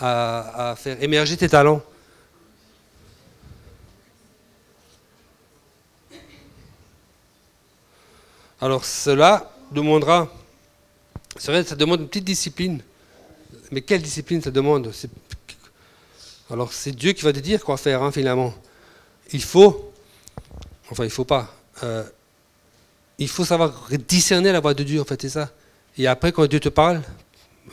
à, faire émerger tes talents. Alors cela demandera, c'est vrai, ça demande une petite discipline. Mais quelle discipline ça demande? Alors c'est Dieu qui va te dire quoi faire hein, finalement. Il faut, enfin il faut pas, euh, il faut savoir discerner la voix de Dieu, en fait, c'est ça. Et après, quand Dieu te parle,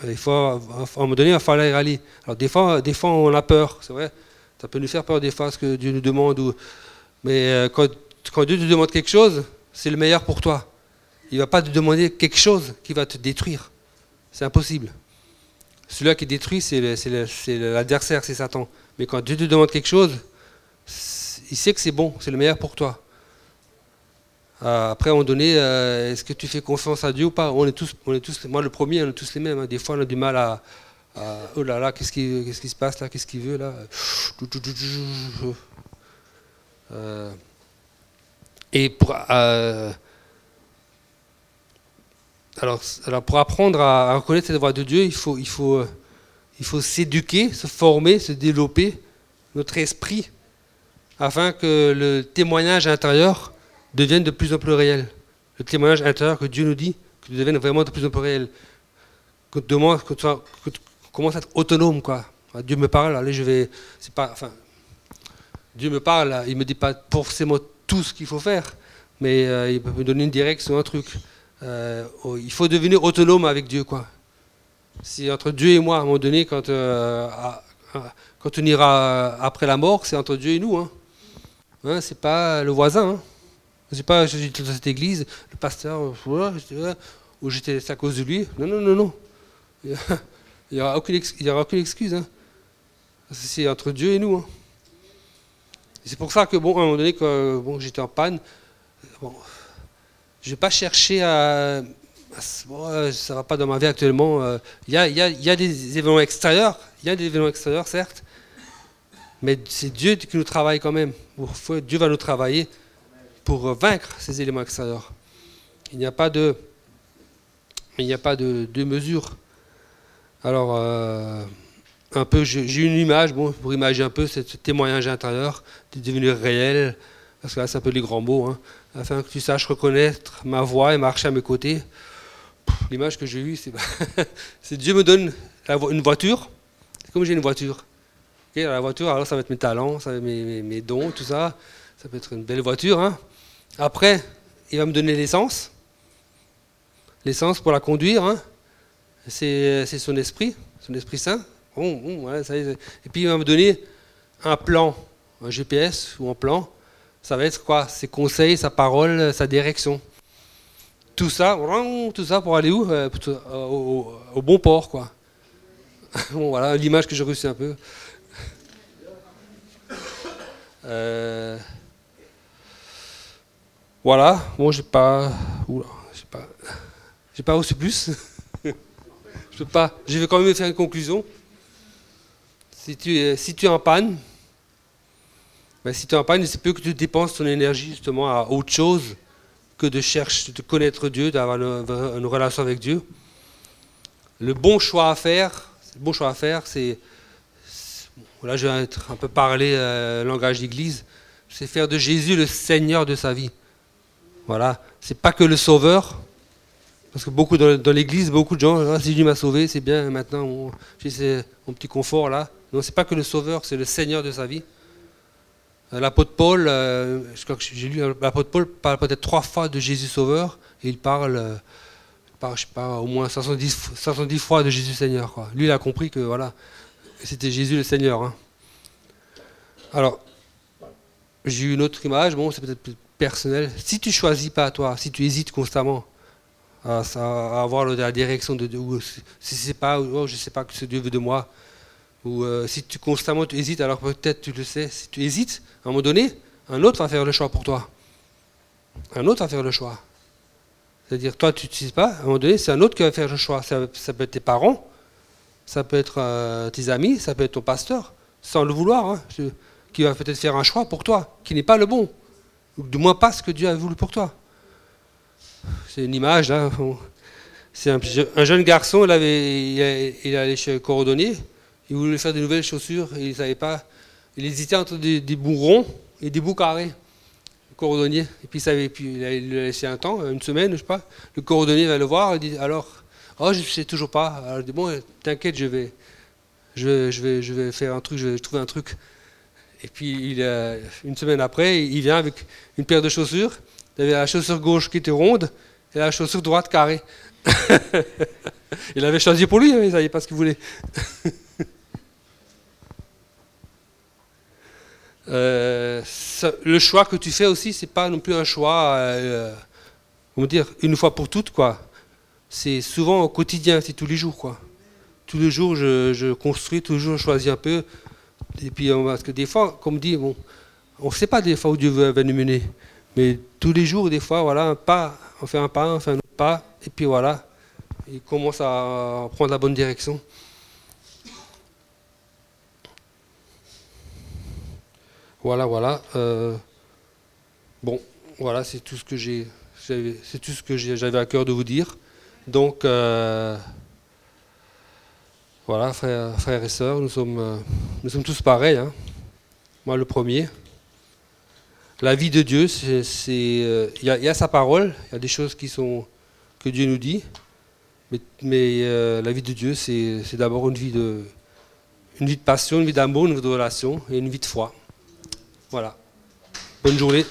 il faut, à un moment donné, il va falloir aller. Alors, des fois, des fois, on a peur, c'est vrai. Ça peut nous faire peur des fois ce que Dieu nous demande. Mais euh, quand, quand Dieu te demande quelque chose, c'est le meilleur pour toi. Il ne va pas te demander quelque chose qui va te détruire. C'est impossible. Celui-là qui détruit, c'est l'adversaire, c'est Satan. Mais quand Dieu te demande quelque chose, il sait que c'est bon, c'est le meilleur pour toi. Euh, après, à un moment donné, euh, est-ce que tu fais confiance à Dieu ou pas? On est, tous, on est tous, moi le premier, on est tous les mêmes. Hein. Des fois, on a du mal à, oh là là, qu'est-ce qui, qu'est-ce qui se passe là, qu'est-ce qu'il veut là? Euh, et pour, alors, alors, pour apprendre à, reconnaître cette voix de Dieu, il faut, il faut, il faut s'éduquer, se former, se développer notre esprit afin que le témoignage intérieur devienne de plus en plus réel. Le témoignage intérieur que Dieu nous dit, que devienne vraiment de plus en plus réel. Que, tu, commences à être autonome, quoi. Dieu me parle, allez, je vais. Enfin, Dieu me parle, il me dit pas forcément tout ce qu'il faut faire, mais euh, il peut me donner une direction, un truc. Euh, oh, il faut devenir autonome avec Dieu, quoi. Si entre Dieu et moi, à un moment donné, quand, euh, quand on ira après la mort, c'est entre Dieu et nous. Hein. Hein, c'est pas le voisin. Hein. C'est pas j'étais dans cette église, le pasteur, ou j'étais à cause de lui. Non, non, non, non. Il n'y (laughs) aura, aucune, aucune excuse. Hein. C'est entre Dieu et nous. Hein. C'est pour ça que, bon, à un moment donné, bon, j'étais en panne, bon, je vais pas chercher à. ça ne va pas dans ma vie actuellement. Euh, il y, a, y, a, y, a, des événements extérieurs, il y a des événements extérieurs, certes, mais c'est Dieu qui nous travaille quand même. Dieu va nous travailler pour vaincre ces éléments extérieurs. Il n'y a pas de, il n'y a pas de, mesure. Alors, euh, un peu, j'ai une image, bon, pour imaginer un peu ce témoignage intérieur, de devenir réel, parce que là, c'est un peu les grands mots, hein, afin que tu saches reconnaître ma voix et marcher à mes côtés. L'image que j'ai eue, c'est (laughs) Dieu me donne une voiture, c'est comme j'ai une voiture. la voiture, alors ça va être mes talents, ça va être mes, mes dons, tout ça. Ça peut être une belle voiture, hein. Après, il va me donner l'essence. L'essence pour la conduire, hein. c'est son esprit, son esprit saint. Et puis il va me donner un plan, un GPS ou un plan. Ça va être quoi? Ses conseils, sa parole, sa direction. Tout ça, tout ça pour aller où? Euh, au, bon port, quoi. (laughs) bon, voilà l'image que j'ai reçue un peu. Euh, voilà, bon, j'ai pas. Oula, j'ai pas. J'ai pas reçu plus. (laughs) je peux pas. Je vais quand même faire une conclusion. Si tu es, si tu es en panne, ben, si tu es en panne, c'est peu que tu dépenses ton énergie justement à autre chose que de chercher, de connaître Dieu, d'avoir une, relation avec Dieu. Le bon choix à faire, le bon choix à faire, c'est, là je vais un peu parler euh, langage d'église, c'est faire de Jésus le Seigneur de sa vie. Voilà, c'est pas que le sauveur, parce que beaucoup dans, l'église, beaucoup de gens, ah, si Dieu m'a sauvé, c'est bien, maintenant j'ai mon petit confort là. Non, c'est pas que le sauveur, c'est le Seigneur de sa vie. Euh, l'apôtre Paul, euh, je crois que j'ai lu, l'apôtre Paul parle peut-être trois fois de Jésus sauveur, et il parle, euh, je sais pas, au moins 70, 70 fois de Jésus Seigneur. Lui, il a compris que voilà, c'était Jésus le Seigneur. Hein. Alors, j'ai eu une autre image, bon, c'est peut-être personnel, si tu choisis pas toi, si tu hésites constamment à, avoir la direction de Dieu, ou si c'est pas, oh, je sais pas ce que Dieu veut de moi, ou euh, si tu constamment tu hésites, alors peut-être tu le sais, si tu hésites, à un moment donné, un autre va faire le choix pour toi. Un autre va faire le choix. C'est-à-dire, toi, tu ne sais pas, à un moment donné, c'est un autre qui va faire le choix. Ça, peut être tes parents, ça peut être euh, tes amis, ça peut être ton pasteur, sans le vouloir, hein, qui va peut-être faire un choix pour toi, qui n'est pas le bon du moins pas ce que Dieu a voulu pour toi. C'est une image, là. C'est un, jeune garçon, il, avait, il, allait chez le cordonnier, il voulait faire de nouvelles chaussures, il savait pas. Il hésitait entre des, bouts ronds et des bouts carrés. Le cordonnier. Et puis, il, savait, puis il a laissé un temps, une semaine, je sais pas. Le cordonnier va le voir, il dit Alors, oh, je ne sais toujours pas. Alors, il dit Bon, t'inquiète, je, vais, je, vais, je vais faire un truc, je vais trouver un truc. Et puis, il, une semaine après, il vient avec une paire de chaussures. Il avait la chaussure gauche qui était ronde et la chaussure droite carrée. (laughs) il avait choisi pour lui, hein, il savait pas ce qu'il voulait. (laughs) euh, le choix que tu fais aussi, c'est pas non plus un choix, euh, comment dire, une fois pour toutes, quoi. C'est souvent au quotidien, c'est tous les jours, quoi. Tous les jours, je, construis, toujours je choisis un peu. Et puis, parce que des fois, comme dit, bon, on ne sait pas des fois où Dieu va nous mener. Mais tous les jours, des fois, voilà, un pas, on fait un pas, on fait un autre pas, et puis voilà, il commence à prendre la bonne direction. Voilà, voilà. Euh, bon, voilà, c'est tout ce que j'ai, c'est tout ce que j'avais à cœur de vous dire. Donc, euh, voilà, frères, et sœurs, nous sommes, euh, tous pareils. Hein. Moi, le premier. La vie de Dieu, c'est, il y, a sa parole, il y a des choses que Dieu nous dit, mais, la vie de Dieu, c'est, d'abord une vie de, une vie de passion, une vie d'amour, une vie de relation et une vie de foi. Voilà. Bonne journée.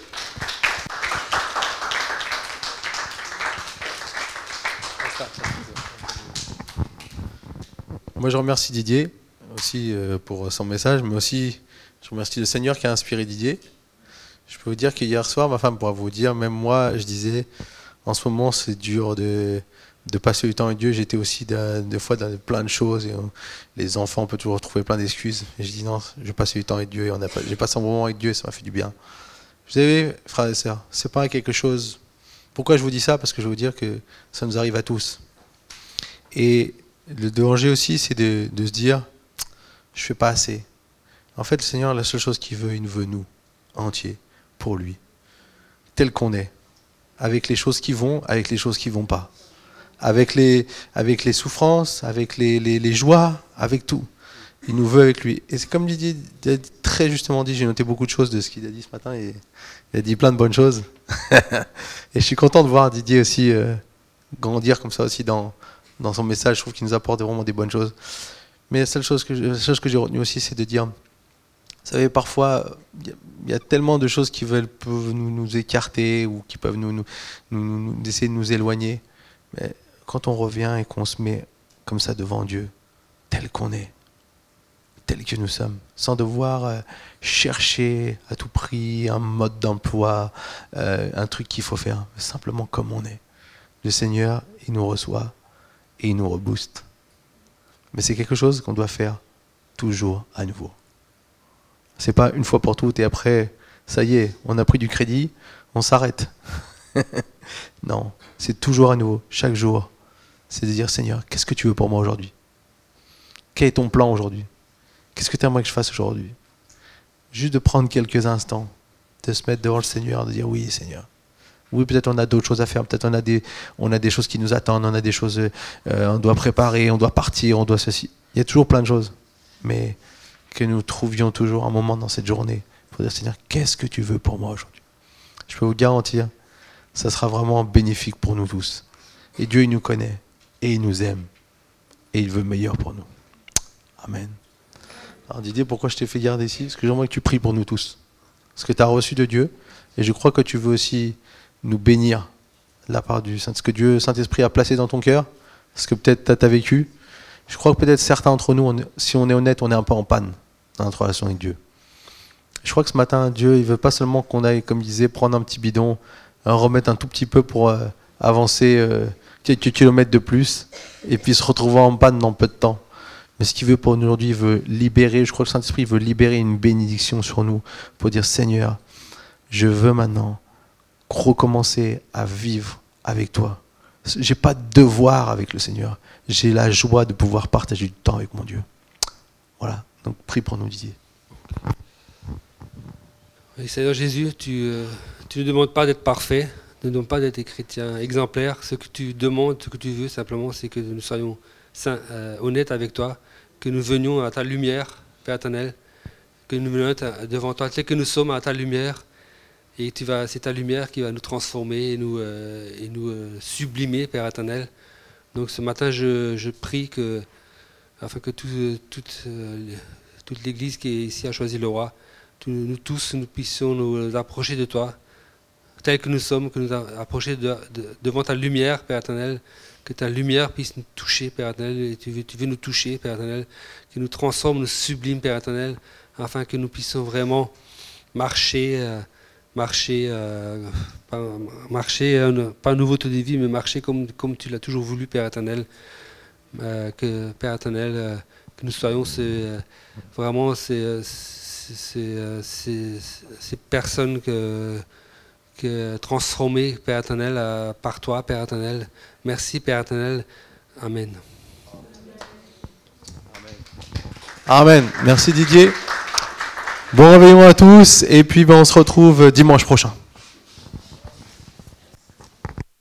Moi, je remercie Didier aussi euh, pour son message, mais aussi je remercie le Seigneur qui a inspiré Didier. Je peux vous dire qu'hier soir, ma femme pourra vous dire, même moi, je disais, en ce moment, c'est dur de, de passer du temps avec Dieu. J'étais aussi des fois dans plein de choses. Et les enfants peuvent toujours trouver plein d'excuses. Et je dis non, je passe du temps avec Dieu. J'ai passé un moment avec Dieu et ça m'a fait du bien. Vous savez, frères et sœurs, c'est pas quelque chose. Pourquoi je vous dis ça? Parce que je veux vous dire que ça nous arrive à tous. Et le danger aussi, c'est de, se dire, je fais pas assez. En fait, le Seigneur, la seule chose qu'il veut, il nous veut nous, entiers, pour lui, tel qu'on est, avec les choses qui vont, avec les choses qui vont pas avec les, avec les souffrances, avec les, les, joies, avec tout. Il nous veut avec lui. Et c'est comme Didier a très justement dit, j'ai noté beaucoup de choses de ce qu'il a dit ce matin, et il a dit plein de bonnes choses. (laughs) et je suis content de voir Didier aussi euh, grandir comme ça aussi dans, dans son message. Je trouve qu'il nous apporte vraiment des bonnes choses. Mais la seule chose que, que j'ai retenue aussi, c'est de dire, vous savez, parfois, il y, a tellement de choses qui veulent, peuvent nous, nous écarter ou qui peuvent nous, nous, nous, essayer de nous éloigner. Mais quand on revient et qu'on se met comme ça devant Dieu, tel qu'on est, tel que nous sommes, sans devoir euh, chercher à tout prix un mode d'emploi, euh, un truc qu'il faut faire, simplement comme on est. Le Seigneur, il nous reçoit et il nous rebooste. Mais c'est quelque chose qu'on doit faire toujours à nouveau. C'est pas une fois pour toutes et après, ça y est, on a pris du crédit, on s'arrête. (laughs) non, c'est toujours à nouveau, chaque jour, c'est de dire Seigneur, qu'est-ce que tu veux pour moi aujourd'hui? Quel est ton plan aujourd'hui? Qu'est-ce que tu aimerais que je fasse aujourd'hui? Juste de prendre quelques instants, de se mettre devant le Seigneur, de dire oui Seigneur. Oui, peut-être on a d'autres choses à faire, peut-être on a des, on a des choses qui nous attendent, on a des choses, euh, on doit préparer, on doit partir, on doit ceci. Il y a toujours plein de choses, mais que nous trouvions toujours un moment dans cette journée pour dire Seigneur, qu'est-ce que tu veux pour moi aujourd'hui? Je peux vous garantir, ça sera vraiment bénéfique pour nous tous. Et Dieu, il nous connaît et il nous aime et il veut le meilleur pour nous. Amen. Alors Didier, pourquoi je t'ai fait garder ici? Parce que j'aimerais que tu pries pour nous tous. Parce que tu as reçu de Dieu et je crois que tu veux aussi nous bénir de la part du Saint, ce que Dieu, Saint-Esprit, a placé dans ton cœur, ce que peut-être tu as vécu. Je crois que peut-être certains d'entre nous, si on est honnête, on est un peu en panne dans notre relation avec Dieu. Je crois que ce matin, Dieu, il veut pas seulement qu'on aille, comme il disait, prendre un petit bidon, remettre un tout petit peu pour euh, avancer. Euh, quelques kilomètres de plus et puis se retrouver en panne dans peu de temps. Mais ce qu'il veut pour nous aujourd'hui, il veut libérer, je crois que le Saint-Esprit veut libérer une bénédiction sur nous pour dire Seigneur, je veux maintenant recommencer à vivre avec toi. J'ai pas de devoir avec le Seigneur. J'ai la joie de pouvoir partager du temps avec mon Dieu. Voilà. Donc prie pour nous, Didier. Seigneur Jésus, tu ne euh, tu demandes pas d'être parfait, ne demande pas d'être des chrétiens exemplaires. Ce que tu demandes, ce que tu veux, simplement, c'est que nous soyons euh, honnêtes avec toi, que nous venions à ta lumière, Père éternel, que nous venions devant toi, tel que nous sommes à ta lumière. Et tu vas, c'est ta lumière qui va nous transformer et nous, euh, et nous euh, sublimer, Père éternel. Donc ce matin, je, prie que, afin que toute, toute l'Église qui est ici a choisi le roi, nous tous, nous puissions nous approcher de toi, tels que nous sommes, que nous approcher devant ta lumière, Père éternel, que ta lumière puisse nous toucher, Père éternel, et tu veux, tu veux nous toucher, Père éternel, que nous transforme, nous sublime, Père éternel, afin que nous puissions vraiment marcher, euh, marcher, euh, pas, marcher un, pas un nouveau taux de vie, mais marcher comme, comme tu l'as toujours voulu, Père éternel. Euh, que, Père éternel, euh, que nous soyons euh, vraiment ces, euh, ces, euh, ces- personnes que, que transformées, Père éternel, euh, par toi, Père éternel. Merci, Père éternel. Amen. Amen. Merci Didier. Bon réveillon à tous et puis ben, on se retrouve dimanche prochain.